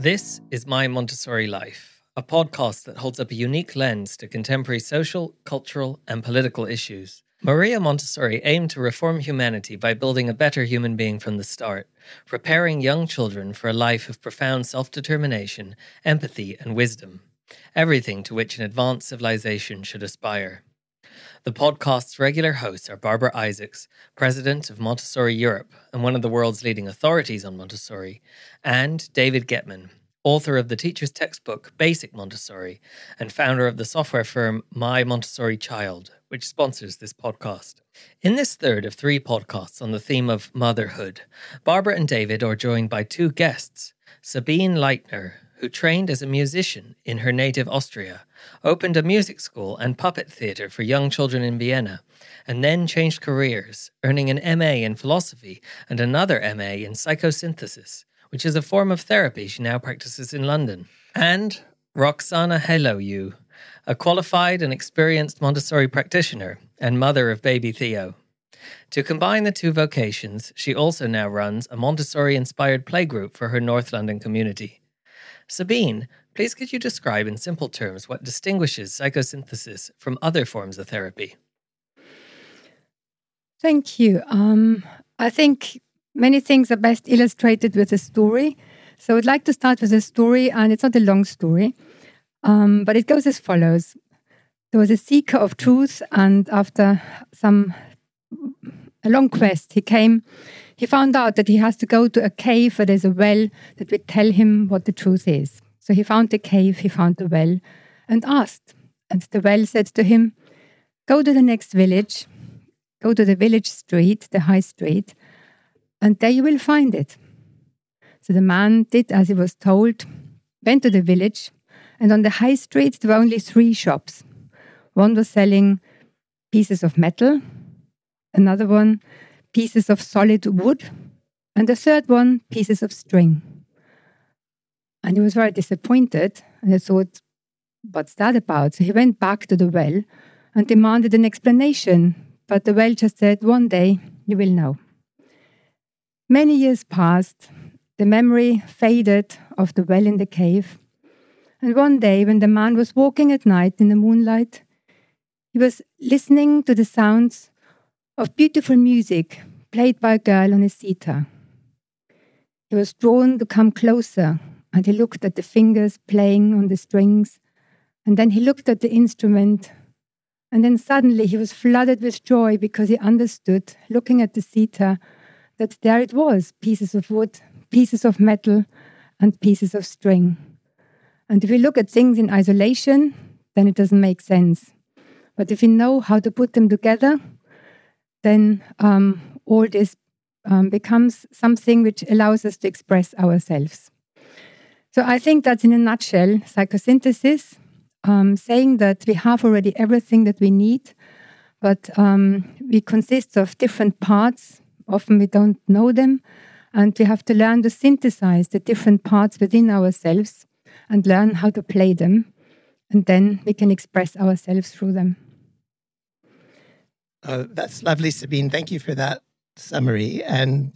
This is My Montessori Life, a podcast that holds up a unique lens to contemporary social, cultural, and political issues. Maria Montessori aimed to reform humanity by building a better human being from the start, preparing young children for a life of profound self determination, empathy, and wisdom, everything to which an advanced civilization should aspire. The podcast's regular hosts are Barbara Isaacs, president of Montessori Europe and one of the world's leading authorities on Montessori, and David Gettman, author of the teacher's textbook Basic Montessori and founder of the software firm My Montessori Child, which sponsors this podcast. In this third of three podcasts on the theme of motherhood, Barbara and David are joined by two guests Sabine Leitner, who trained as a musician in her native Austria, opened a music school and puppet theatre for young children in Vienna, and then changed careers, earning an MA in philosophy and another MA in psychosynthesis, which is a form of therapy she now practices in London. And Roxana Heloiu, a qualified and experienced Montessori practitioner and mother of baby Theo. To combine the two vocations, she also now runs a Montessori inspired playgroup for her North London community. Sabine, please could you describe in simple terms what distinguishes psychosynthesis from other forms of therapy? Thank you. Um, I think many things are best illustrated with a story. So I'd like to start with a story, and it's not a long story, um, but it goes as follows. There was a seeker of truth, and after some a long quest, he came he found out that he has to go to a cave where there's a well that would tell him what the truth is. So he found the cave, he found the well, and asked. And the well said to him, Go to the next village, go to the village street, the high street, and there you will find it. So the man did as he was told, went to the village, and on the high street there were only three shops. One was selling pieces of metal, another one pieces of solid wood, and the third one, pieces of string. And he was very disappointed, and he thought, What's that about? So he went back to the well and demanded an explanation, but the well just said, One day you will know. Many years passed, the memory faded of the well in the cave, and one day when the man was walking at night in the moonlight, he was listening to the sounds of beautiful music played by a girl on a sitar. He was drawn to come closer, and he looked at the fingers playing on the strings, and then he looked at the instrument, and then suddenly he was flooded with joy because he understood, looking at the sitar, that there it was pieces of wood, pieces of metal, and pieces of string. And if we look at things in isolation, then it doesn't make sense. But if we know how to put them together, then um, all this um, becomes something which allows us to express ourselves. So I think that's in a nutshell psychosynthesis, um, saying that we have already everything that we need, but um, we consist of different parts. Often we don't know them, and we have to learn to synthesize the different parts within ourselves and learn how to play them, and then we can express ourselves through them. Uh, that's lovely, Sabine. Thank you for that summary and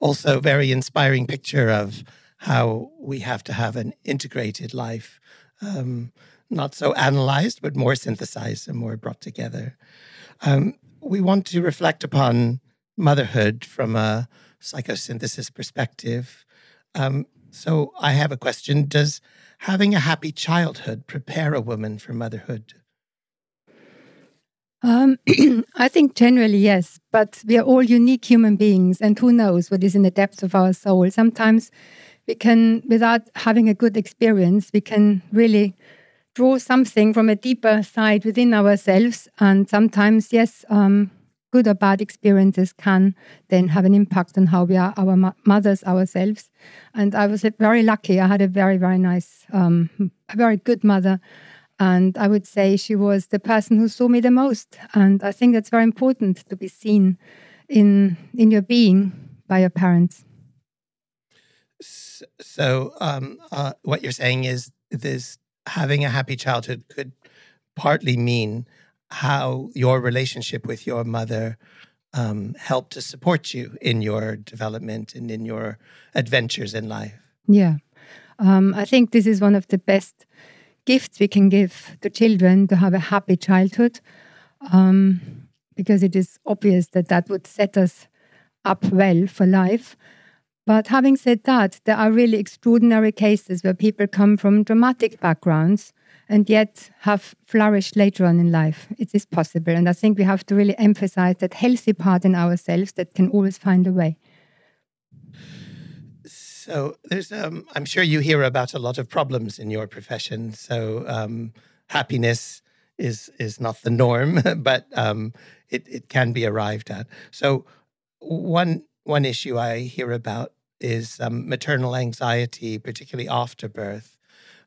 also very inspiring picture of how we have to have an integrated life, um, not so analyzed, but more synthesized and more brought together. Um, we want to reflect upon motherhood from a psychosynthesis perspective. Um, so I have a question Does having a happy childhood prepare a woman for motherhood? Um, I think generally, yes, but we are all unique human beings, and who knows what is in the depths of our soul. Sometimes we can, without having a good experience, we can really draw something from a deeper side within ourselves. And sometimes, yes, um, good or bad experiences can then have an impact on how we are our mothers ourselves. And I was very lucky. I had a very, very nice, um, a very good mother and I would say she was the person who saw me the most. And I think that's very important to be seen in in your being by your parents. So, um, uh, what you're saying is this having a happy childhood could partly mean how your relationship with your mother um, helped to support you in your development and in your adventures in life. Yeah. Um, I think this is one of the best gifts we can give to children to have a happy childhood, um, because it is obvious that that would set us up well for life. But having said that, there are really extraordinary cases where people come from dramatic backgrounds and yet have flourished later on in life. It is possible. And I think we have to really emphasize that healthy part in ourselves that can always find a way. So there's, um, I'm sure you hear about a lot of problems in your profession. So um, happiness is is not the norm, but um, it it can be arrived at. So one one issue I hear about is um, maternal anxiety, particularly after birth.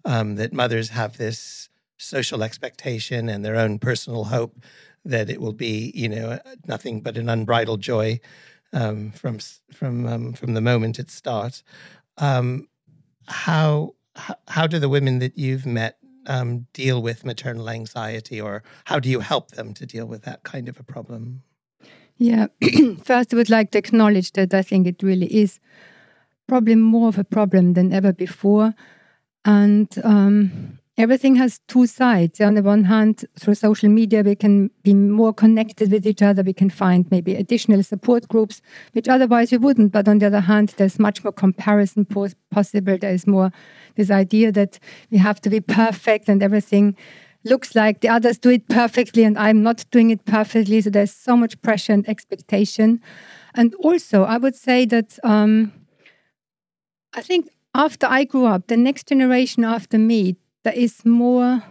Um, that mothers have this social expectation and their own personal hope that it will be, you know, nothing but an unbridled joy um, from from um, from the moment it starts. Um, how how do the women that you've met um, deal with maternal anxiety, or how do you help them to deal with that kind of a problem? Yeah, first I would like to acknowledge that I think it really is probably more of a problem than ever before, and um, everything has two sides. On the one hand, through social media, we can be more connected with each other. We can find maybe additional support groups, which otherwise we wouldn't. But on the other hand, there's much more comparison possible. There is more this idea that we have to be perfect and everything looks like the others do it perfectly and I'm not doing it perfectly. So there's so much pressure and expectation. And also, I would say that um, I think after I grew up, the next generation after me there is more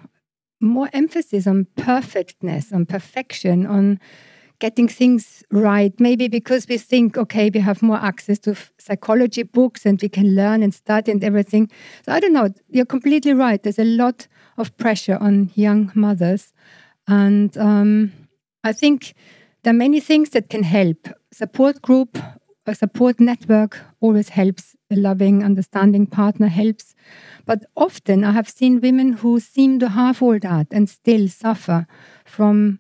more emphasis on perfectness, on perfection, on getting things right. Maybe because we think, okay, we have more access to psychology books and we can learn and study and everything. So I don't know. You're completely right. There's a lot of pressure on young mothers, and um, I think there are many things that can help. Support group, a support network always helps. A loving, understanding partner helps. But often I have seen women who seem to have all that and still suffer from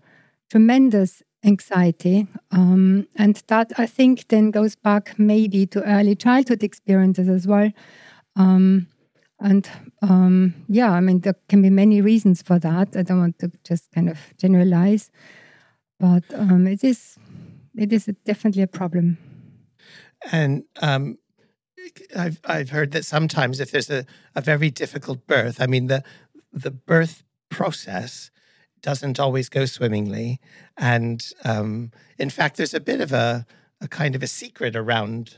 tremendous anxiety. Um, and that I think then goes back maybe to early childhood experiences as well. Um, and um, yeah, I mean, there can be many reasons for that. I don't want to just kind of generalize, but um, it is it is definitely a problem. And um, I've I've heard that sometimes if there's a, a very difficult birth, I mean the the birth process doesn't always go swimmingly, and um, in fact, there's a bit of a a kind of a secret around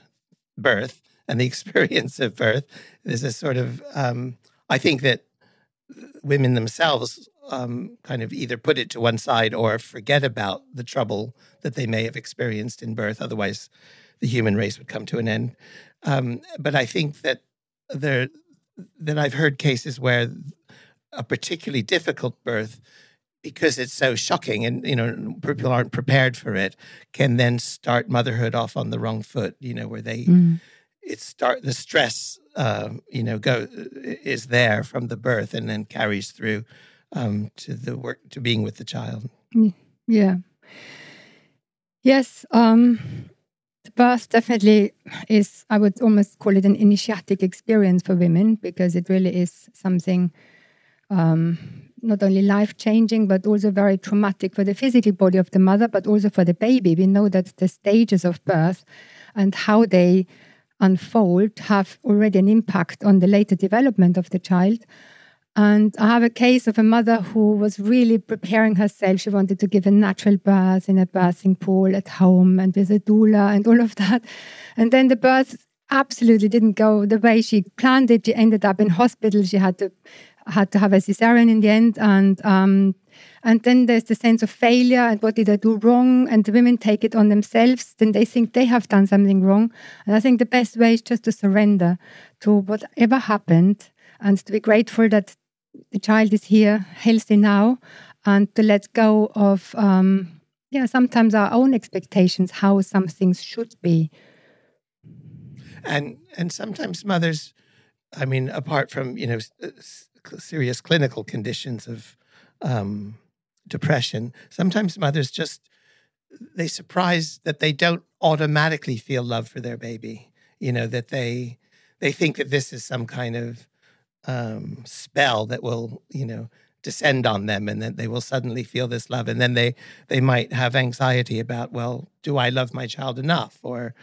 birth and the experience of birth. There's a sort of um, I think that women themselves um, kind of either put it to one side or forget about the trouble that they may have experienced in birth. Otherwise, the human race would come to an end. Um, but I think that there that I've heard cases where a particularly difficult birth, because it's so shocking and you know people aren't prepared for it, can then start motherhood off on the wrong foot. You know where they mm. it start the stress uh, you know go is there from the birth and then carries through um, to the work to being with the child. Yeah. Yes. Um, the birth definitely is, I would almost call it an initiatic experience for women because it really is something um, not only life changing, but also very traumatic for the physical body of the mother, but also for the baby. We know that the stages of birth and how they unfold have already an impact on the later development of the child. And I have a case of a mother who was really preparing herself. She wanted to give a natural birth in a birthing pool at home and with a doula and all of that. And then the birth absolutely didn't go the way she planned it. She ended up in hospital. She had to had to have a cesarean in the end, and um, and then there's the sense of failure and what did I do wrong? And the women take it on themselves. Then they think they have done something wrong. And I think the best way is just to surrender to whatever happened and to be grateful that the child is here, healthy now, and to let go of, um, yeah, sometimes our own expectations, how some things should be. And and sometimes mothers, I mean, apart from you know serious clinical conditions of um, depression, sometimes mothers just they surprise that they don't automatically feel love for their baby. You know that they they think that this is some kind of um, spell that will, you know, descend on them, and then they will suddenly feel this love, and then they they might have anxiety about, well, do I love my child enough, or,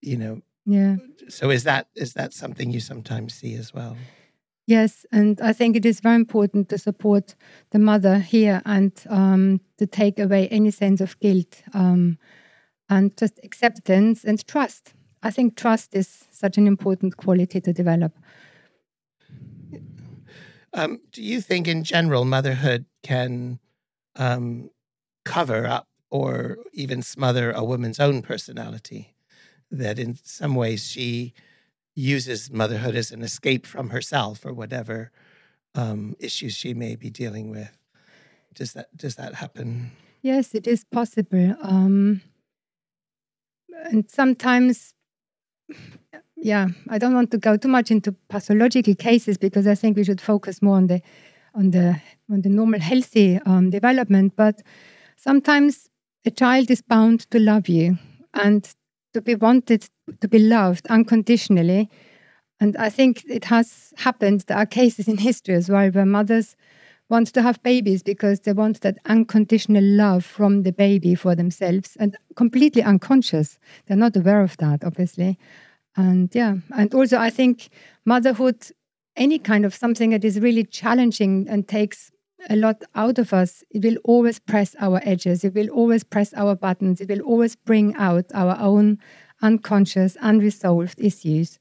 you know, yeah. So is that is that something you sometimes see as well? Yes, and I think it is very important to support the mother here and um, to take away any sense of guilt um, and just acceptance and trust. I think trust is such an important quality to develop. Um, do you think, in general, motherhood can um, cover up or even smother a woman's own personality? That in some ways she uses motherhood as an escape from herself or whatever um, issues she may be dealing with. Does that does that happen? Yes, it is possible. Um, and sometimes, yeah, I don't want to go too much into pathological cases because I think we should focus more on the on the on the normal healthy um, development. But sometimes a child is bound to love you and to be wanted to be loved unconditionally. And I think it has happened. There are cases in history as well where mothers want to have babies because they want that unconditional love from the baby for themselves and completely unconscious. They're not aware of that, obviously. And yeah, and also I think motherhood, any kind of something that is really challenging and takes a lot out of us, it will always press our edges, it will always press our buttons, it will always bring out our own unconscious, unresolved issues.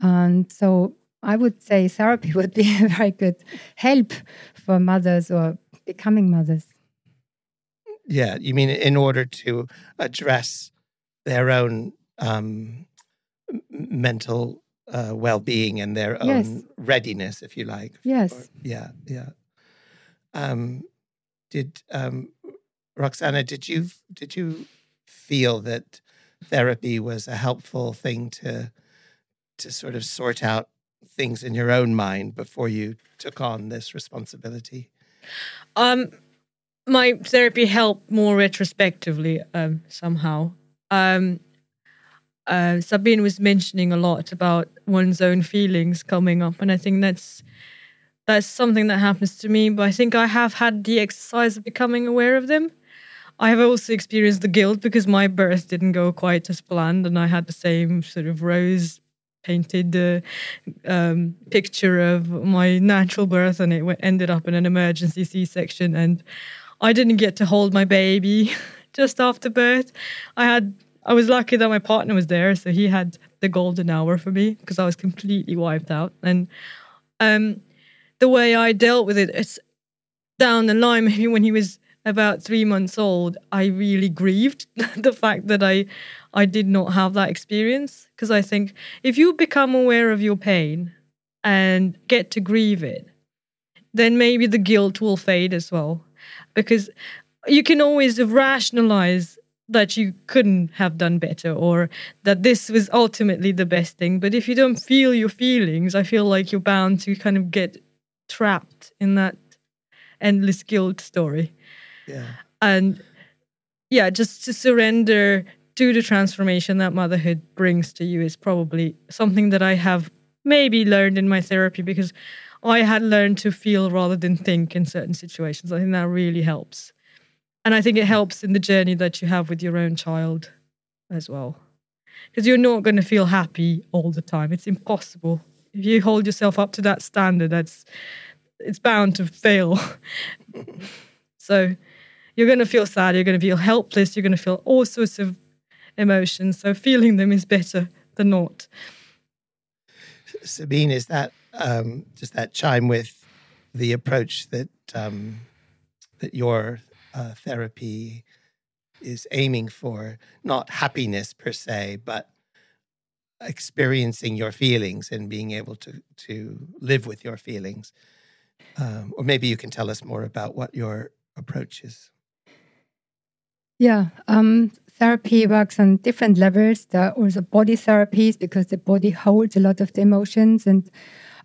And so I would say therapy would be a very good help for mothers or becoming mothers. Yeah, you mean in order to address their own um, mental uh, well-being and their own yes. readiness, if you like. Yes. Or, yeah, yeah. Um, did um, Roxana? Did you did you feel that therapy was a helpful thing to to sort of sort out things in your own mind before you took on this responsibility? Um, my therapy helped more retrospectively um, somehow. Um, uh, Sabine was mentioning a lot about one's own feelings coming up, and I think that's that's something that happens to me. But I think I have had the exercise of becoming aware of them. I have also experienced the guilt because my birth didn't go quite as planned, and I had the same sort of rose painted uh, um, picture of my natural birth, and it ended up in an emergency C-section, and I didn't get to hold my baby just after birth. I had I was lucky that my partner was there, so he had the golden hour for me because I was completely wiped out, and um, the way I dealt with it, it's down the line, maybe when he was about three months old, I really grieved the fact that I I did not have that experience. Because I think if you become aware of your pain and get to grieve it, then maybe the guilt will fade as well. Because you can always rationalize that you couldn't have done better or that this was ultimately the best thing. But if you don't feel your feelings, I feel like you're bound to kind of get trapped in that endless guilt story. Yeah. And yeah, just to surrender to the transformation that motherhood brings to you is probably something that I have maybe learned in my therapy because I had learned to feel rather than think in certain situations. I think that really helps. And I think it helps in the journey that you have with your own child as well. Because you're not going to feel happy all the time. It's impossible. If you hold yourself up to that standard, that's it's bound to fail. so you're going to feel sad, you're going to feel helpless, you're going to feel all sorts of emotions. So feeling them is better than not. Sabine, is that um, does that chime with the approach that um, that your uh, therapy is aiming for? Not happiness per se, but experiencing your feelings and being able to to live with your feelings. Um, or maybe you can tell us more about what your approach is. Yeah, um, therapy works on different levels. There are also body therapies because the body holds a lot of the emotions, and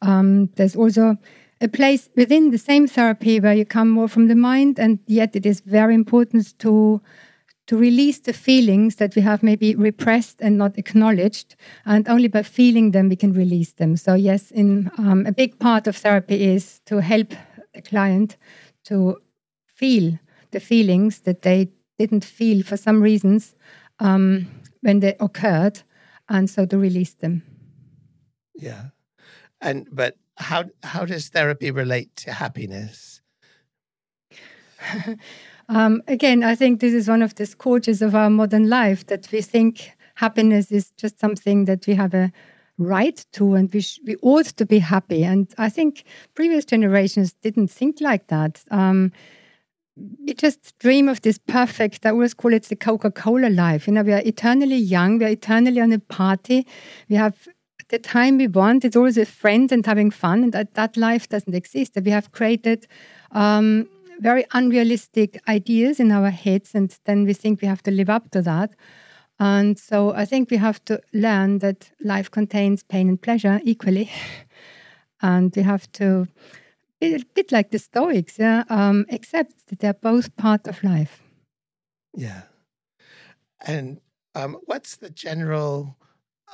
um, there's also a place within the same therapy where you come more from the mind, and yet it is very important to to release the feelings that we have maybe repressed and not acknowledged. And only by feeling them, we can release them. So, yes, in, um, a big part of therapy is to help the client to feel the feelings that they didn't feel for some reasons um, when they occurred, and so to release them. Yeah. And, but how, how does therapy relate to happiness? Um, again, I think this is one of the scourges of our modern life that we think happiness is just something that we have a right to and we, sh- we ought to be happy. And I think previous generations didn't think like that. Um, we just dream of this perfect, I always call it the Coca Cola life. You know, we are eternally young, we are eternally on a party, we have the time we want, it's always with friends and having fun, and that, that life doesn't exist. We have created um, very unrealistic ideas in our heads, and then we think we have to live up to that. And so I think we have to learn that life contains pain and pleasure equally. and we have to, a bit like the Stoics, yeah, um, accept that they're both part of life. Yeah. And um, what's the general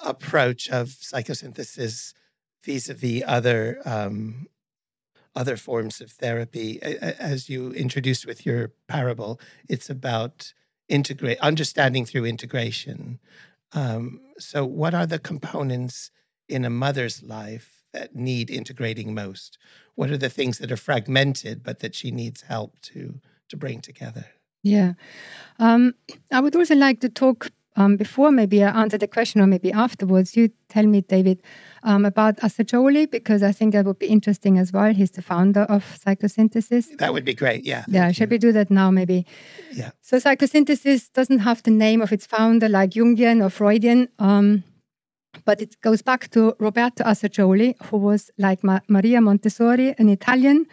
approach of psychosynthesis vis a vis other um, other forms of therapy. As you introduced with your parable, it's about integrate understanding through integration. Um, so, what are the components in a mother's life that need integrating most? What are the things that are fragmented but that she needs help to to bring together? Yeah, um, I would also like to talk um, before maybe I answer the question, or maybe afterwards. You tell me, David, um, about Assagioli because I think that would be interesting as well. He's the founder of psychosynthesis. That would be great. Yeah. Yeah. Shall we do that now? Maybe. Yeah. So psychosynthesis doesn't have the name of its founder like Jungian or Freudian. Um, but it goes back to Roberto Assagioli, who was like Ma- Maria Montessori, an Italian.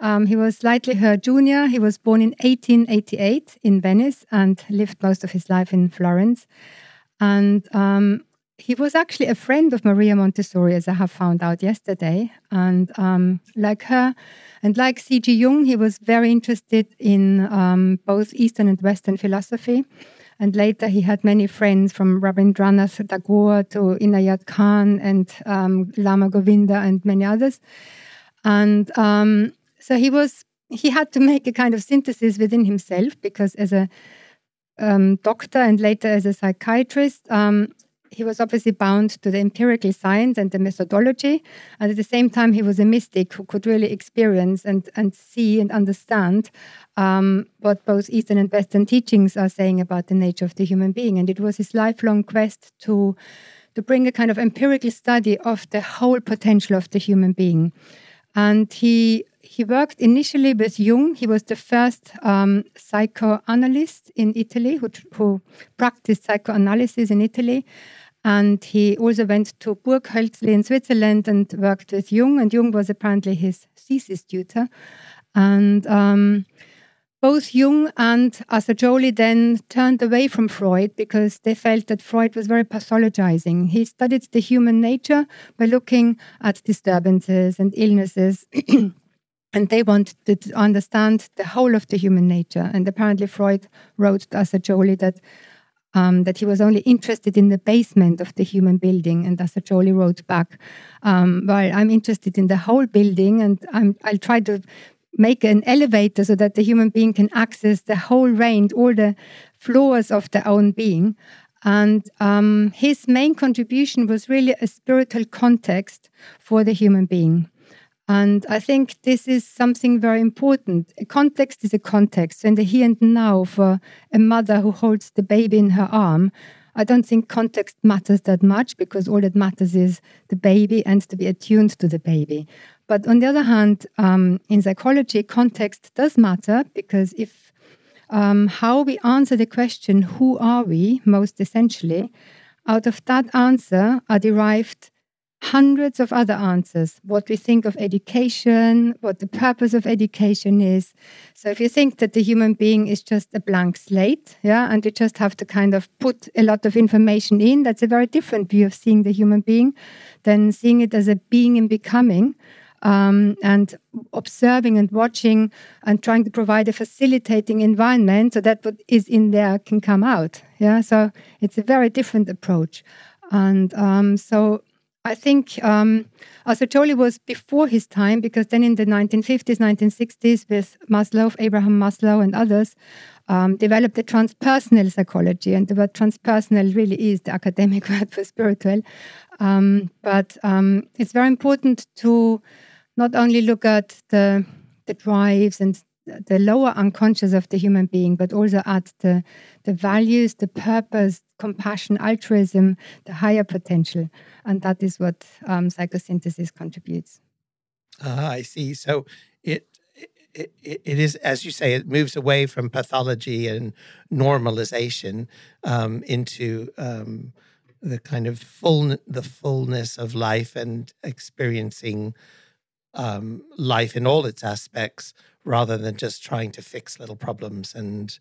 Um, he was slightly her junior. He was born in 1888 in Venice and lived most of his life in Florence. And um, he was actually a friend of Maria Montessori, as I have found out yesterday. And um, like her, and like C.G. Jung, he was very interested in um, both Eastern and Western philosophy. And later, he had many friends from Rabindranath Tagore to Inayat Khan and um, Lama Govinda and many others. And um, so he was he had to make a kind of synthesis within himself because as a um, doctor and later as a psychiatrist, um, he was obviously bound to the empirical science and the methodology. And at the same time, he was a mystic who could really experience and, and see and understand um, what both Eastern and Western teachings are saying about the nature of the human being. And it was his lifelong quest to, to bring a kind of empirical study of the whole potential of the human being. And he he worked initially with Jung. He was the first um, psychoanalyst in Italy who, who practiced psychoanalysis in Italy. And he also went to Burghölzli in Switzerland and worked with Jung. And Jung was apparently his thesis tutor. And um, both Jung and Assagioli then turned away from Freud because they felt that Freud was very pathologizing. He studied the human nature by looking at disturbances and illnesses. and they wanted to understand the whole of the human nature. And apparently, Freud wrote to Assagioli that um, that he was only interested in the basement of the human building. And Assagioli wrote back, um, well, I'm interested in the whole building and I'm, I'll try to make an elevator so that the human being can access the whole range, all the floors of their own being. And um, his main contribution was really a spiritual context for the human being. And I think this is something very important. A context is a context. So in the here and now, for a mother who holds the baby in her arm, I don't think context matters that much because all that matters is the baby and to be attuned to the baby. But on the other hand, um, in psychology, context does matter because if um, how we answer the question, who are we, most essentially, out of that answer are derived hundreds of other answers what we think of education, what the purpose of education is. So if you think that the human being is just a blank slate, yeah, and you just have to kind of put a lot of information in, that's a very different view of seeing the human being than seeing it as a being in becoming. um, and observing and watching and trying to provide a facilitating environment so that what is in there can come out. Yeah, so it's a very different approach, and um, so I think um, was before his time because then in the 1950s, 1960s, with Maslow, Abraham Maslow, and others, um, developed the transpersonal psychology. And the word transpersonal really is the academic word for spiritual. Um, but um, it's very important to not only look at the, the drives and the lower unconscious of the human being, but also at the, the values, the purpose, compassion, altruism, the higher potential. And that is what um, psychosynthesis contributes. Ah, I see. So it, it, it is, as you say, it moves away from pathology and normalization um, into um, the kind of full, the fullness of life and experiencing um, life in all its aspects rather than just trying to fix little problems and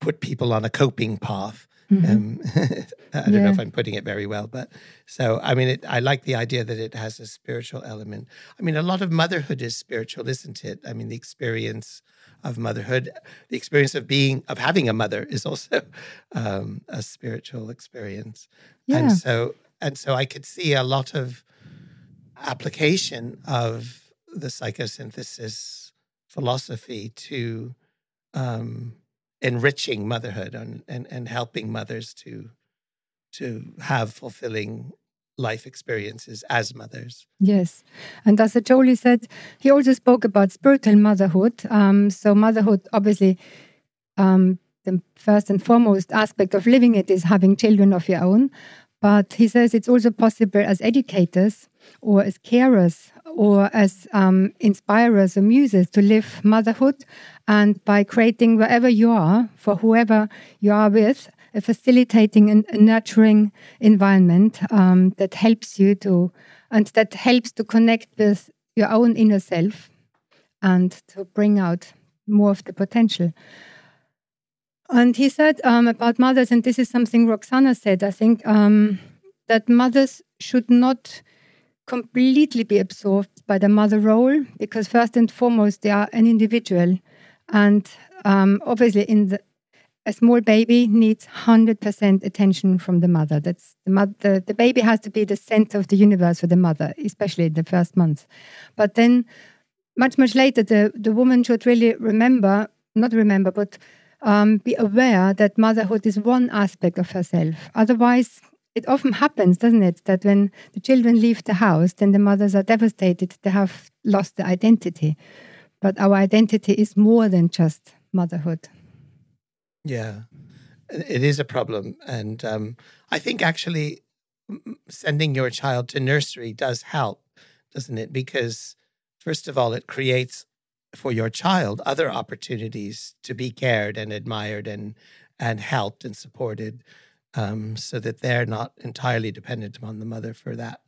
put people on a coping path. Mm-hmm. Um, I don't yeah. know if I'm putting it very well, but so I mean, it, I like the idea that it has a spiritual element. I mean, a lot of motherhood is spiritual, isn't it? I mean, the experience of motherhood, the experience of being of having a mother is also um, a spiritual experience, yeah. and so and so I could see a lot of application of the psychosynthesis philosophy to um, enriching motherhood and, and, and helping mothers to to have fulfilling life experiences as mothers. Yes. And as Jolie said, he also spoke about spiritual motherhood. Um, so, motherhood, obviously, um, the first and foremost aspect of living it is having children of your own. But he says it's also possible as educators or as carers or as um, inspirers or muses to live motherhood and by creating wherever you are for whoever you are with a facilitating and nurturing environment um, that helps you to and that helps to connect with your own inner self and to bring out more of the potential. And he said um, about mothers and this is something roxana said i think um, that mothers should not completely be absorbed by the mother role because first and foremost they are an individual. And um, obviously in the a small baby needs 100% attention from the mother. That's the, mother, the baby has to be the center of the universe for the mother especially in the first months. But then much much later the, the woman should really remember not remember but um, be aware that motherhood is one aspect of herself. Otherwise it often happens, doesn't it, that when the children leave the house, then the mothers are devastated. They have lost their identity. But our identity is more than just motherhood. Yeah, it is a problem. And um, I think actually sending your child to nursery does help, doesn't it? Because, first of all, it creates for your child other opportunities to be cared and admired and, and helped and supported um, so that they're not entirely dependent upon the mother for that.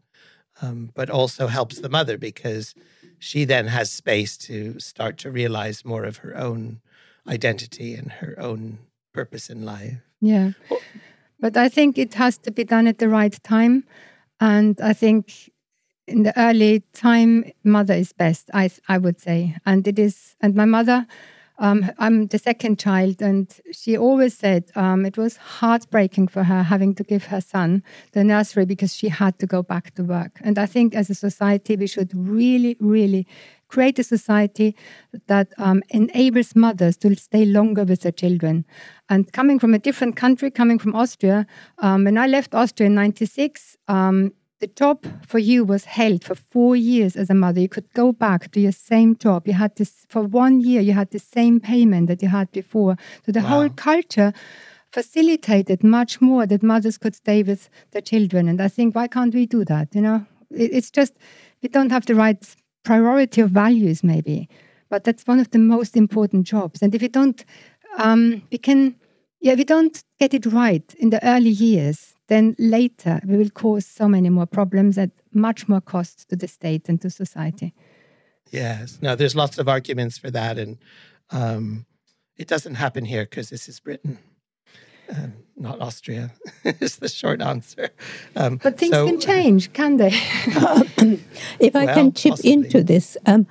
Um, but also helps the mother because she then has space to start to realize more of her own identity and her own purpose in life. Yeah. But I think it has to be done at the right time. And I think in the early time, mother is best, I, I would say. And it is, and my mother um, I'm the second child, and she always said um, it was heartbreaking for her having to give her son the nursery because she had to go back to work. And I think as a society, we should really, really create a society that um, enables mothers to stay longer with their children. And coming from a different country, coming from Austria, um, when I left Austria in '96, the job for you was held for four years as a mother. You could go back to your same job. You had this for one year. You had the same payment that you had before. So the wow. whole culture facilitated much more that mothers could stay with their children. And I think why can't we do that? You know, it, it's just we don't have the right priority of values, maybe. But that's one of the most important jobs. And if we don't, um, we can, yeah, we don't get it right in the early years then later we will cause so many more problems at much more cost to the state and to society. Yes, no, there's lots of arguments for that, and um, it doesn't happen here because this is Britain. Um, not Austria. is the short answer. Um, but things so, can change, can they? if I Well, can chip possibly. into this, um,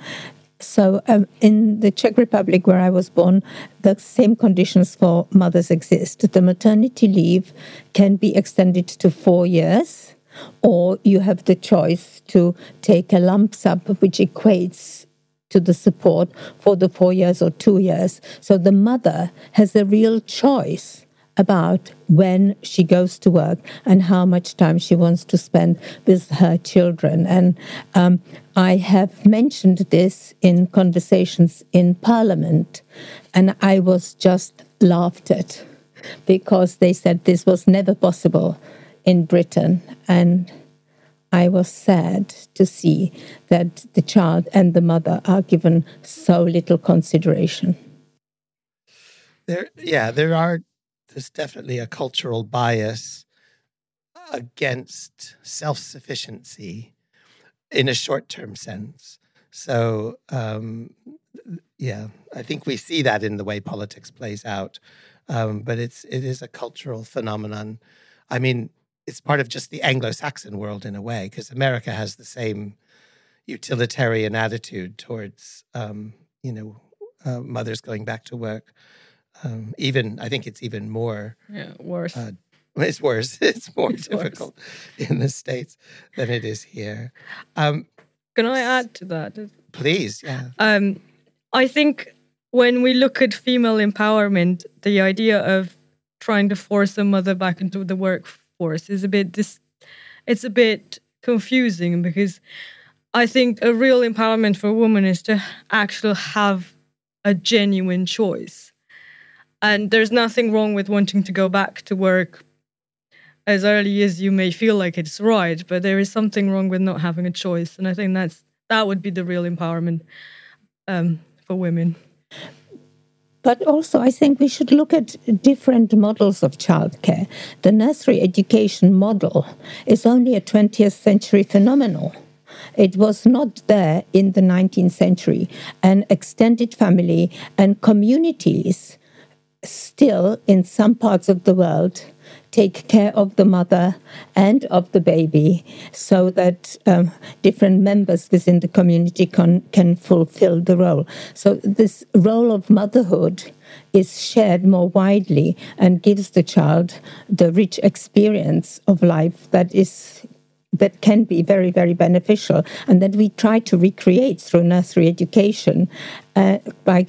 so um, in the Czech Republic, where I was born, the same conditions for mothers exist. The maternity leave can be extended to four years, or you have the choice to take a lump sum, which equates to the support for the four years or two years. So the mother has a real choice about when she goes to work and how much time she wants to spend with her children. And um, I have mentioned this in conversations in Parliament, and I was just laughed at because they said this was never possible in Britain. And I was sad to see that the child and the mother are given so little consideration. There, yeah, there are. There's definitely a cultural bias against self-sufficiency in a short-term sense. So, um, yeah, I think we see that in the way politics plays out. Um, but it's it is a cultural phenomenon. I mean, it's part of just the Anglo-Saxon world in a way, because America has the same utilitarian attitude towards, um, you know, uh, mothers going back to work. Um, even I think it's even more. Yeah, worse. Uh, it's worse. It's more It's worse. difficult in the states than it is here. Um, Can I add to that? please, yeah. Um, I think when we look at female empowerment, the idea of trying to force a mother back into the workforce is a bit dis- it's a bit confusing because I think a real empowerment for a woman is to actually have a genuine choice. And there's nothing wrong with wanting to go back to work as early as you may feel like it's right, but there is something wrong with not having a choice. And I think that's that would be the real empowerment um, for women. But also, I think we should look at different models of childcare. The nursery education model is only a 20th century phenomenon. It was not there in the 19th century. And extended family and communities still, in some parts of the world, take care of the mother and of the baby so that um, different members within the community can, can fulfill the role. So, this role of motherhood is shared more widely and gives the child the rich experience of life that is that can be very, very beneficial, and that we try to recreate through nursery education uh, by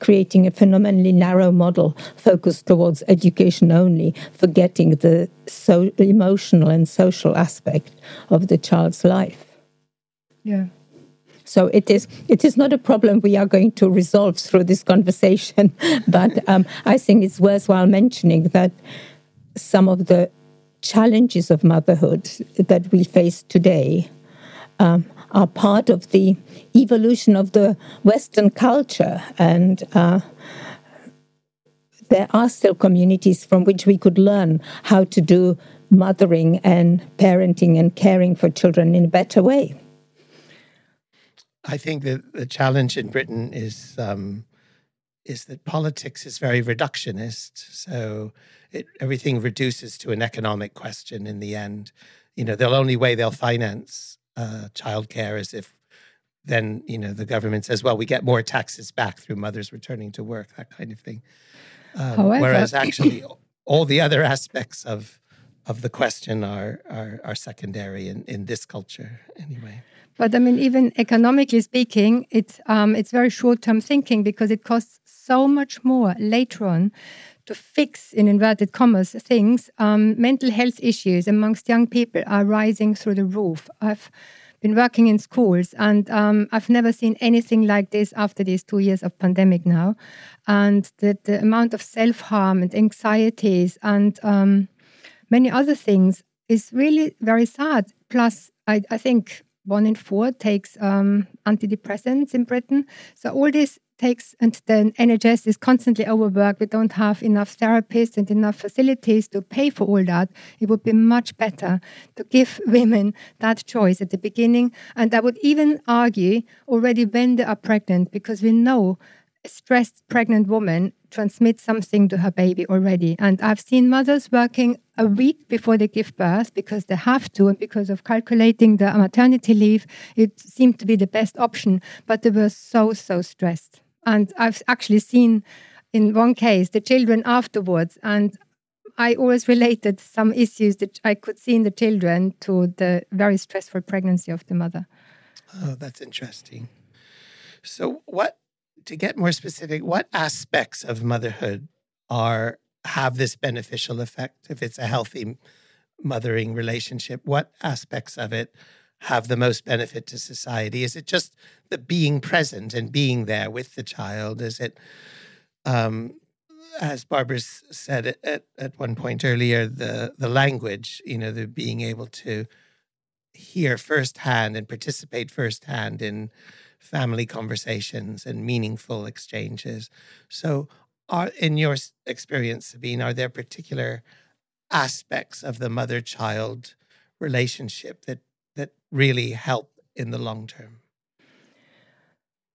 creating a phenomenally narrow model focused towards education only, forgetting the so emotional and social aspect of the child's life. yeah. So it is it is not a problem we are going to resolve through this conversation, but um, I think it's worthwhile mentioning that some of the challenges of motherhood that we face today um, are part of the evolution of the Western culture, and uh, there are still communities from which we could learn how to do mothering and parenting and caring for children in a better way. I think that the challenge in Britain is um, is that politics is very reductionist. So it, everything reduces to an economic question in the end. You know, the only way they'll finance uh, childcare is if then you know the government says, "Well, we get more taxes back through mothers returning to work," that kind of thing. Um, However- whereas actually, all the other aspects of of the question are are, are secondary in, in this culture anyway. But I mean, even economically speaking, it's um, it's very short-term thinking because it costs so much more later on to fix, in inverted commas, things. Um, mental health issues amongst young people are rising through the roof. I've been working in schools, and um, I've never seen anything like this after these two years of pandemic now, and the, the amount of self-harm and anxieties and um, many other things is really very sad. Plus, I, I think one in four takes um, antidepressants in Britain. So all this takes, and then NHS is constantly overworked. We don't have enough therapists and enough facilities to pay for all that. It would be much better to give women that choice at the beginning. And I would even argue already when they are pregnant, because we know a stressed pregnant woman transmits something to her baby already. And I've seen mothers working a week before they give birth because they have to, and because of calculating the maternity leave, it seemed to be the best option. But they were so, so stressed. And I've actually seen in one case the children afterwards, and I always related some issues that I could see in the children to the very stressful pregnancy of the mother. Oh, that's interesting. So, what to get more specific, what aspects of motherhood are have this beneficial effect? If it's a healthy mothering relationship, what aspects of it have the most benefit to society? Is it just the being present and being there with the child? Is it, um, as Barbara said at, at one point earlier, the the language, you know, the being able to hear firsthand and participate firsthand in family conversations and meaningful exchanges. So, are in your experience, Sabine, are there particular aspects of the mother-child relationship that that really help in the long term?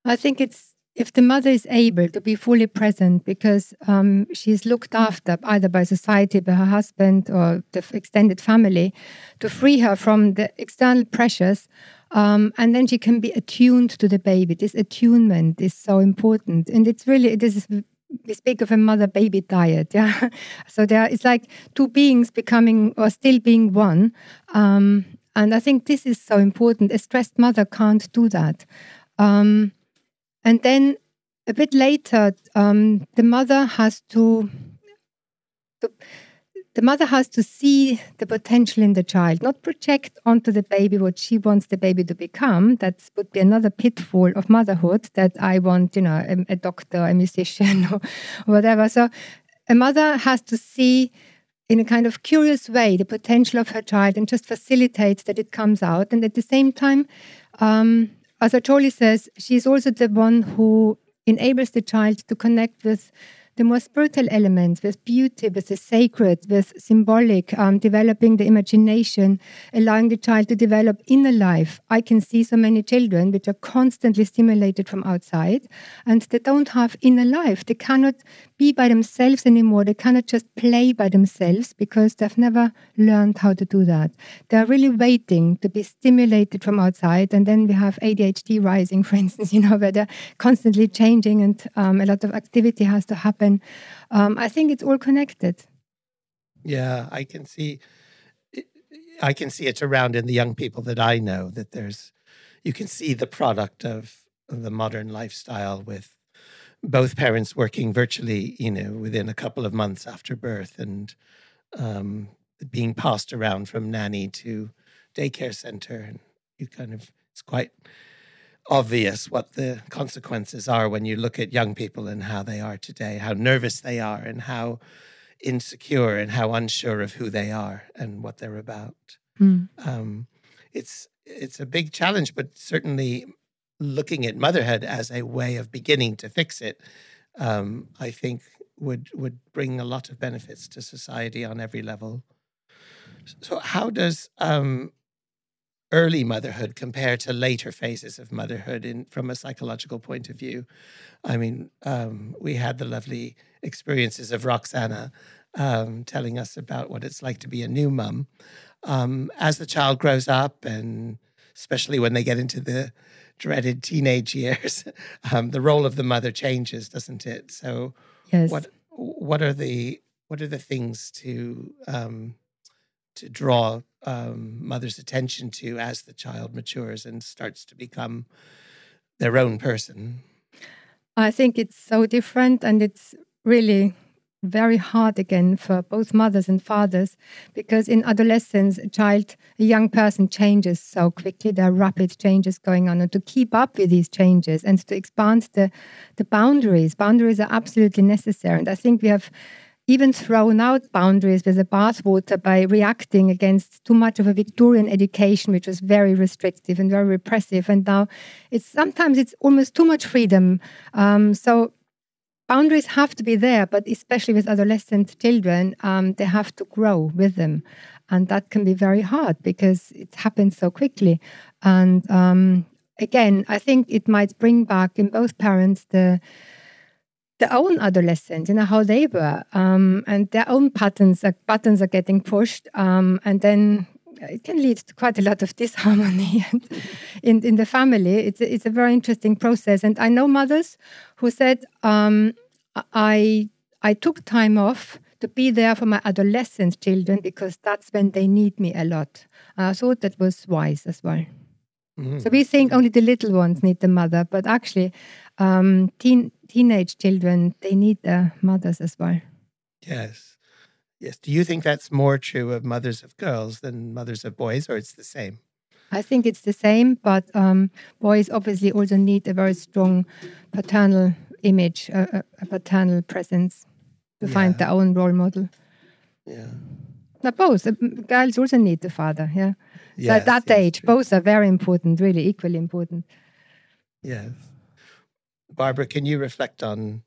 I think it's if the mother is able to be fully present because um, she's looked after either by society, by her husband, or the extended family, to free her from the external pressures um, and then she can be attuned to the baby. This attunement is so important. And it's really, this is, we speak of a mother baby dyad. Yeah. so there, it's like two beings becoming or still being one. Um, and I think this is so important. A stressed mother can't do that. Um, and then a bit later, um, the mother has to, to the mother has to see the potential in the child, not project onto the baby what she wants the baby to become. That would be another pitfall of motherhood that I want, you know, a, a doctor, a musician, or whatever. So a mother has to see in a kind of curious way the potential of her child and just facilitates that it comes out. And at the same time, um, as Jolie says, she's also the one who enables the child to connect with the more spiritual elements with beauty, with the sacred, with symbolic, um, developing the imagination, allowing the child to develop inner life. I can see so many children which are constantly stimulated from outside and they don't have inner life. They cannot be by themselves anymore. They cannot just play by themselves because they've never learned how to do that. They're really waiting to be stimulated from outside. And then we have ADHD rising, for instance, you know, where they're constantly changing and um, a lot of activity has to happen um, I think it's all connected. Yeah, I can see. I can see it around in the young people that I know that there's, you can see the product of the modern lifestyle with both parents working virtually, you know, within a couple of months after birth and um, being passed around from nanny to daycare center. And you kind of, it's quite obvious what the consequences are when you look at young people and how they are today, how nervous they are, and how insecure and how unsure of who they are and what they're about. Mm. Um, it's it's a big challenge, but certainly looking at motherhood as a way of beginning to fix it, um, I think would would bring a lot of benefits to society on every level. So, how does um, early motherhood compared to later phases of motherhood in from a psychological point of view. I mean, um, we had the lovely experiences of Roxana um, telling us about what it's like to be a new mum. Um, as the child grows up, and especially when they get into the dreaded teenage years, um, the role of the mother changes, doesn't it? So, yes. what what are the what are the things to um, to draw um, mother's attention to as the child matures and starts to become their own person? I think it's so different and it's really very hard again for both mothers and fathers because in adolescence a child a young person changes so quickly there are rapid changes going on and to keep up with these changes and to expand the the boundaries boundaries are absolutely necessary and i think we have even thrown out boundaries with the bathwater by reacting against too much of a Victorian education, which was very restrictive and very repressive. And now it's sometimes it's almost too much freedom. Um, so boundaries have to be there, but especially with adolescent children, um, they have to grow with them. And that can be very hard because it happens so quickly. And um, again, I think it might bring back in both parents the their own adolescence, you know, how they were, um, and their own patterns, uh, buttons are getting pushed, um, and then it can lead to quite a lot of disharmony in, in the family. It's a, it's a very interesting process. And I know mothers who said, um, I, I took time off to be there for my adolescent children because that's when they need me a lot. I thought that was wise as well. Mm-hmm. So we think only the little ones need the mother, but actually, um, teen, teenage children, they need their mothers as well. Yes. Yes. Do you think that's more true of mothers of girls than mothers of boys, or it's the same? I think it's the same, but um, boys obviously also need a very strong paternal image, a, a paternal presence to yeah. find their own role model. Yeah. Now, both uh, girls also need the father. Yeah. Yes, so at that yes, age, true. both are very important, really equally important. Yes. Barbara, can you reflect on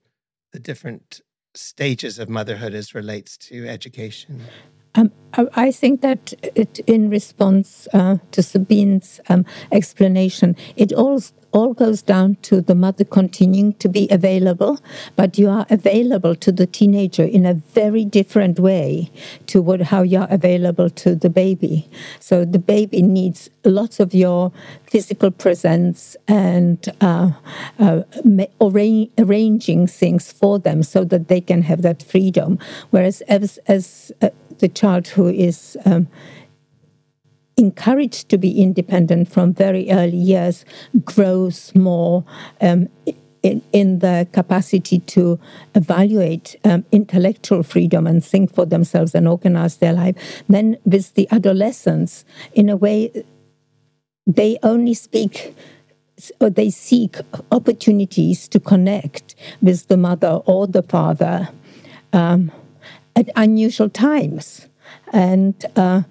the different stages of motherhood as relates to education? Um, I think that it, in response uh, to Sabine's um, explanation, it all all goes down to the mother continuing to be available, but you are available to the teenager in a very different way to what how you are available to the baby. So the baby needs lots of your physical presence and uh, uh, arra- arranging things for them so that they can have that freedom. Whereas as as uh, the child who is um, encouraged to be independent from very early years grows more um, in, in, the capacity to evaluate um, intellectual freedom and think for themselves and organize their life. Then, with the adolescents, in a way, they only speak or they seek opportunities to connect with the mother or the father. Um, at unusual times. And uh,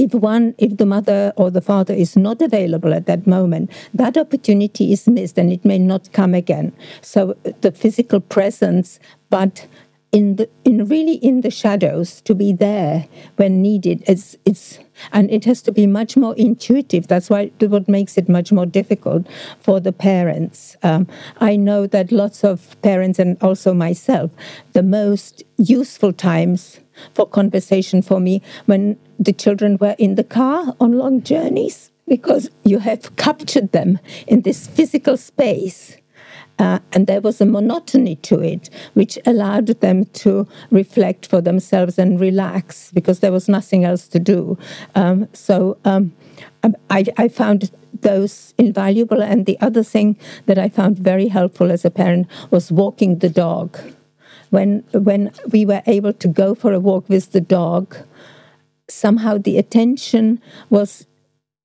if one, if the mother or the father is not available at that moment, that opportunity is missed and it may not come again. So the physical presence, but in the in really in the shadows to be there when needed it's it's and it has to be much more intuitive that's why what makes it much more difficult for the parents um, i know that lots of parents and also myself the most useful times for conversation for me when the children were in the car on long journeys because you have captured them in this physical space uh, and there was a monotony to it, which allowed them to reflect for themselves and relax because there was nothing else to do. Um, so um, I, I, found those invaluable. And the other thing that I found very helpful as a parent was walking the dog. When, when we were able to go for a walk with the dog, somehow the attention was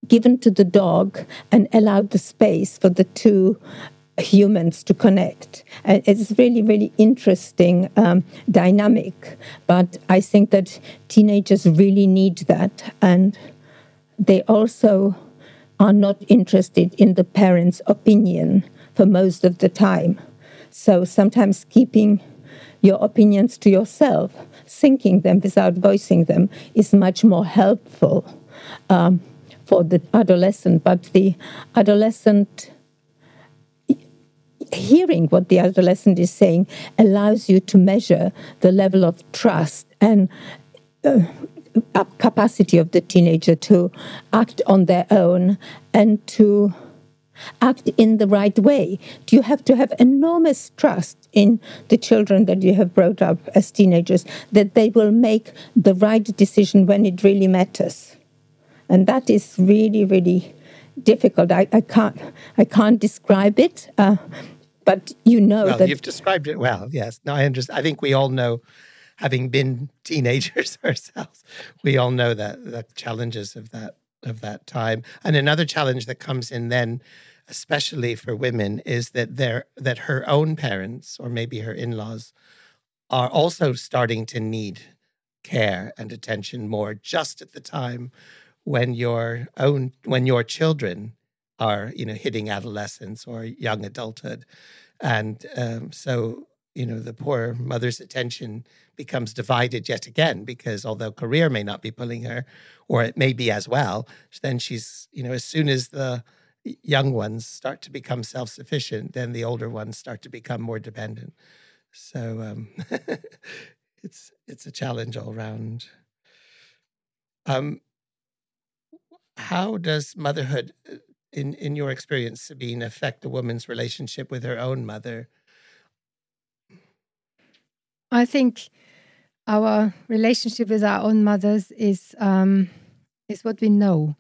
given to the dog and allowed the space for the two humans to connect. And it's really, really interesting um, dynamic. But I think that teenagers really need that. And they also are not interested in the parents' opinion for most of the time. So sometimes keeping your opinions to yourself, thinking them without voicing them, is much more helpful um, for the adolescent. But the adolescent hearing what the adolescent is saying allows you to measure the level of trust and uh, capacity of the teenager to act on their own and to act in the right way. You have to have enormous trust in the children that you have brought up as teenagers that they will make the right decision when it really matters? And that is really, really difficult. I, I can't I can't describe it. Uh, but you know well, that you've described it well. Yes, no, I understand. I think we all know, having been teenagers ourselves, we all know that the challenges of that of that time. And another challenge that comes in then, especially for women, is that their that her own parents or maybe her in laws are also starting to need care and attention more just at the time when your own when your children are you know hitting adolescence or young adulthood and um, so you know the poor mother's attention becomes divided yet again because although career may not be pulling her or it may be as well then she's you know as soon as the young ones start to become self-sufficient then the older ones start to become more dependent So um, it's it's a challenge all round. Um, how does motherhood, uh, in in your experience, Sabine, affect a woman's relationship with her own mother? I think our relationship with our own mothers is um, is what we know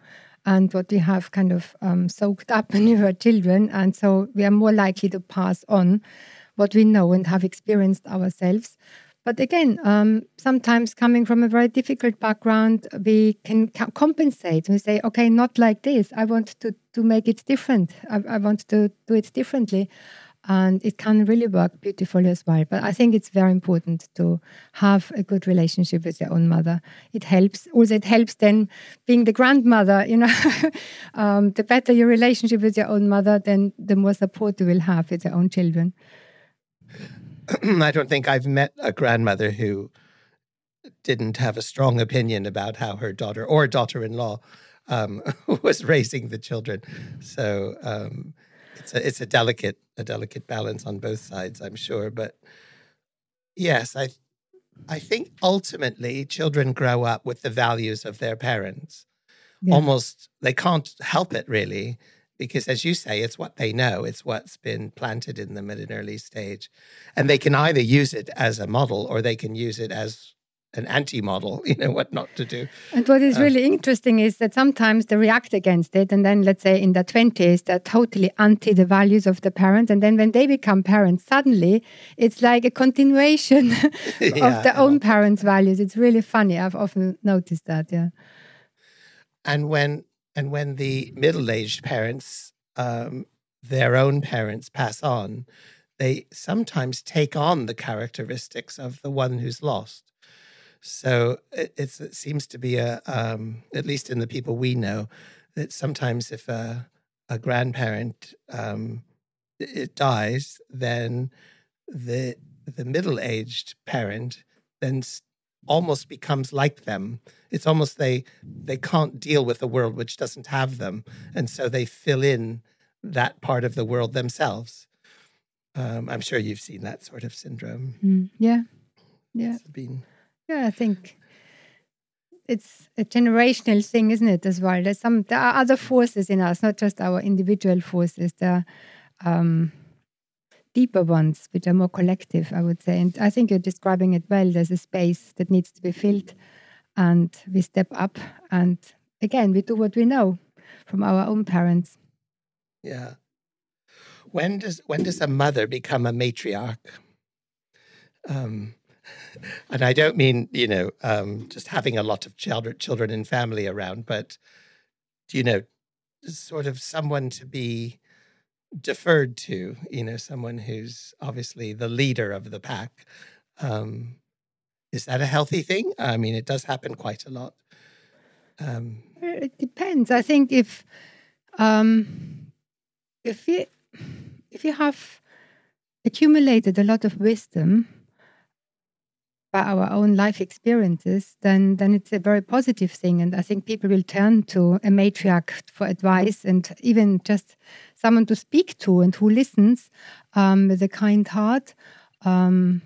and what we have kind of um, soaked up when we were children, and so we are more likely to pass on what we know and have experienced ourselves. But again, um, sometimes coming from a very difficult background, we can compensate. We say, okay, not like this. I want to, to make it different. I, I want to do it differently and it can really work beautifully as well. But I think it's very important to have a good relationship with your own mother. It helps. Also, it helps then being the grandmother. You know, um, the better your relationship with your own mother, then the more support you will have with your own children. I don't think I've met a grandmother who didn't have a strong opinion about how her daughter or daughter-in-law um, was raising the children. So. Um, it's a it's a delicate a delicate balance on both sides, I'm sure. But yes, I I think ultimately children grow up with the values of their parents. Yeah. Almost they can't help it really, because as you say, it's what they know, it's what's been planted in them at an early stage. And they can either use it as a model or they can use it as an anti-model, you know, what not to do. And what is uh, really interesting is that sometimes they react against it, and then let's say in their twenties, they're totally anti the values of the parents, and then when they become parents, suddenly it's like a continuation yeah, of their own parents' values. It's really funny. I've often noticed that. Yeah. And when and when the middle-aged parents, um, their own parents, pass on, they sometimes take on the characteristics of the one who's lost. So it, it seems to be a, um, at least in the people we know, that sometimes if a, a grandparent um, it dies, then the the middle aged parent then almost becomes like them. It's almost they they can't deal with a world which doesn't have them, and so they fill in that part of the world themselves. Um, I'm sure you've seen that sort of syndrome. Mm, yeah, yeah. It's been yeah, I think it's a generational thing, isn't it? As well, there's some there are other forces in us, not just our individual forces. There are um, deeper ones, which are more collective, I would say. And I think you're describing it well. There's a space that needs to be filled, and we step up. And again, we do what we know from our own parents. Yeah. When does when does a mother become a matriarch? Um, and I don't mean you know um, just having a lot of children, children and family around, but you know, sort of someone to be deferred to. You know, someone who's obviously the leader of the pack. Um, is that a healthy thing? I mean, it does happen quite a lot. Um, it depends. I think if um, if you if you have accumulated a lot of wisdom by our own life experiences, then then it's a very positive thing. And I think people will turn to a matriarch for advice and even just someone to speak to and who listens um, with a kind heart. Um,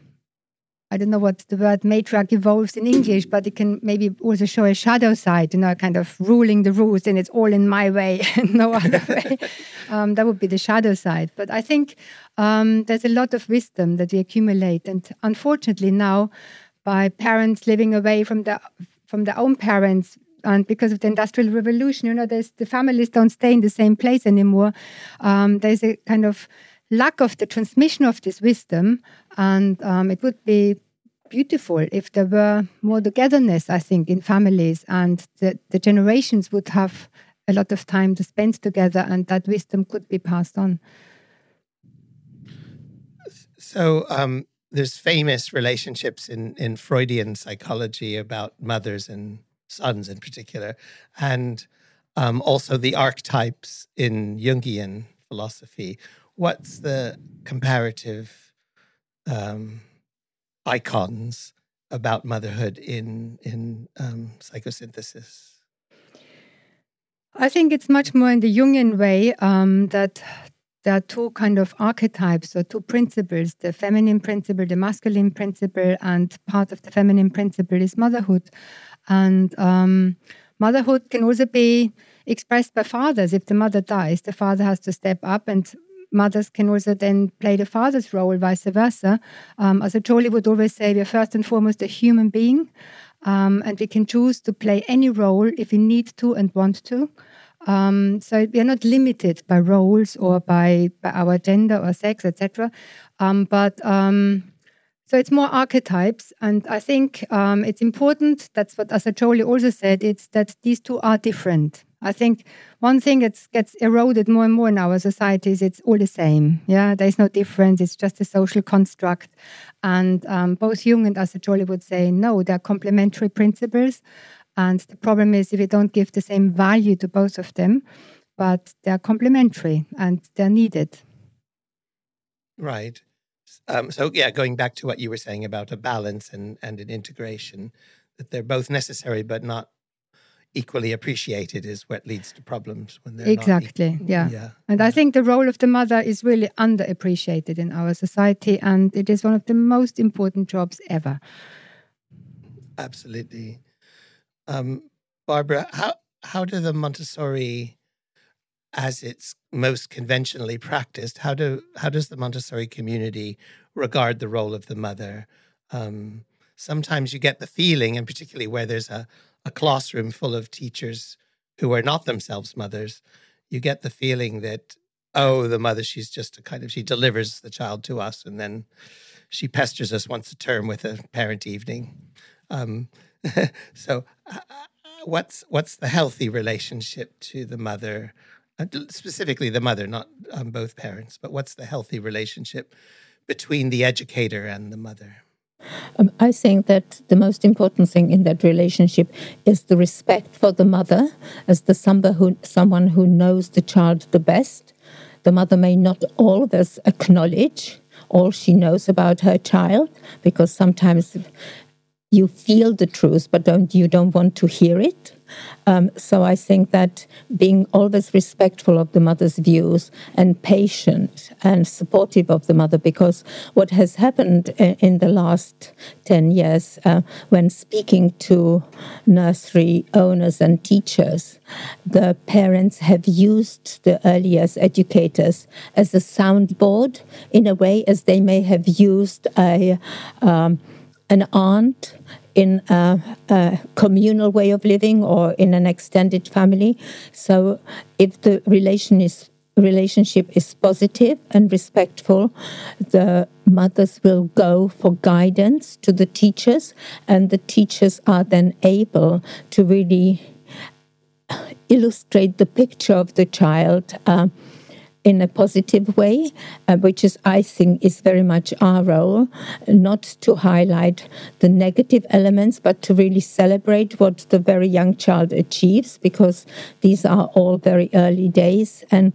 I don't know what the word matriarch evolves in English, but it can maybe also show a shadow side, you know, kind of ruling the rules and it's all in my way and no other way. Um, that would be the shadow side. But I think um, there's a lot of wisdom that we accumulate. And unfortunately, now, by parents living away from, the, from their own parents, and because of the industrial revolution, you know, there's, the families don't stay in the same place anymore. Um, there's a kind of lack of the transmission of this wisdom. And um, it would be beautiful if there were more togetherness, I think, in families, and the, the generations would have a lot of time to spend together, and that wisdom could be passed on. So, um, there's famous relationships in, in Freudian psychology about mothers and sons in particular, and um, also the archetypes in Jungian philosophy what's the comparative um, icons about motherhood in in um, psychosynthesis? I think it's much more in the Jungian way um, that there are two kind of archetypes or two principles the feminine principle, the masculine principle, and part of the feminine principle is motherhood. And um, motherhood can also be expressed by fathers. If the mother dies, the father has to step up, and mothers can also then play the father's role, vice versa. Um, as Jolie would always say, we are first and foremost a human being, um, and we can choose to play any role if we need to and want to. Um, so we are not limited by roles or by, by our gender or sex, etc. Um, but um, so it's more archetypes, and I think um, it's important. That's what Assagioli also said. It's that these two are different. I think one thing that gets eroded more and more in our society is it's all the same. Yeah, there's no difference. It's just a social construct. And um, both Jung and Assagioli would say, no, they're complementary principles. And the problem is if we don't give the same value to both of them, but they're complementary and they're needed. Right. Um, so yeah, going back to what you were saying about a balance and, and an integration, that they're both necessary but not equally appreciated is what leads to problems when they're exactly yeah. yeah and i think the role of the mother is really underappreciated in our society and it is one of the most important jobs ever absolutely um, Barbara, how how do the Montessori, as it's most conventionally practiced, how do how does the Montessori community regard the role of the mother? Um, sometimes you get the feeling, and particularly where there's a, a classroom full of teachers who are not themselves mothers, you get the feeling that oh, the mother, she's just a kind of she delivers the child to us, and then she pesters us once a term with a parent evening. Um, so, uh, what's what's the healthy relationship to the mother, uh, specifically the mother, not um, both parents, but what's the healthy relationship between the educator and the mother? Um, I think that the most important thing in that relationship is the respect for the mother as the who, someone who knows the child the best. The mother may not always acknowledge all she knows about her child because sometimes you feel the truth, but don't you don't want to hear it. Um, so I think that being always respectful of the mother's views and patient and supportive of the mother, because what has happened in the last 10 years uh, when speaking to nursery owners and teachers, the parents have used the early educators as a soundboard in a way as they may have used a um, an aunt in a, a, communal way of living or in an extended family. So, if the relation is relationship is positive and respectful, the mothers will go for guidance to the teachers, and the teachers are then able to really illustrate the picture of the child. Uh, in a positive way, uh, which is, I think, is very much our role, not to highlight the negative elements, but to really celebrate what the very young child achieves, because these are all very early days. And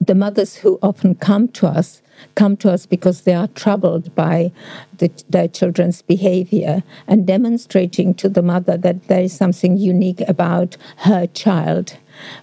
the mothers who often come to us come to us because they are troubled by the, their children's behavior and demonstrating to the mother that there is something unique about her child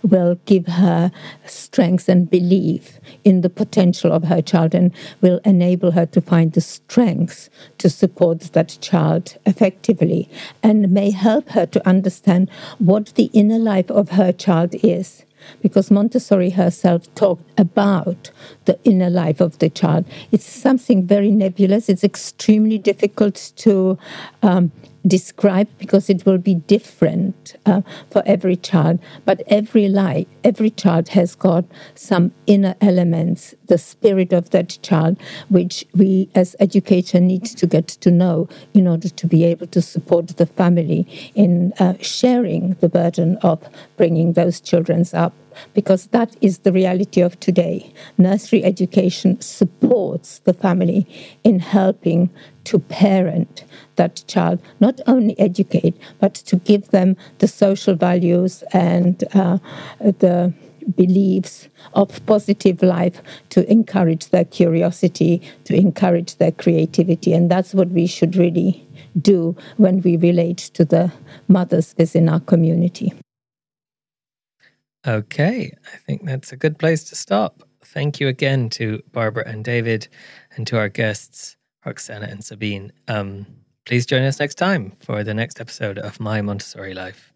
will give her strength and belief in the potential of her child and will enable her to find the strength to support that child effectively and may help her to understand what the inner life of her child is because Montessori herself talked about the inner life of the child. It's something very nebulous. It's extremely difficult to um, describe because it will be different uh, for every child. But every life, every child has got some inner elements, the spirit of that child, which we as educators need to get to know in order to be able to support the family in uh, sharing the burden of bringing those children up because that is the reality of today. Nursery education supports the family in helping to parent that child, not only educate, but to give them the social values and uh, the beliefs of positive life to encourage their curiosity, to encourage their creativity. And that's what we should really do when we relate to the mothers within our community. Okay, I think that's a good place to stop. thank you again to Barbara and David and to our guests, Roxana and Sabine. Um, please join us next time for the next episode of My Montessori Life.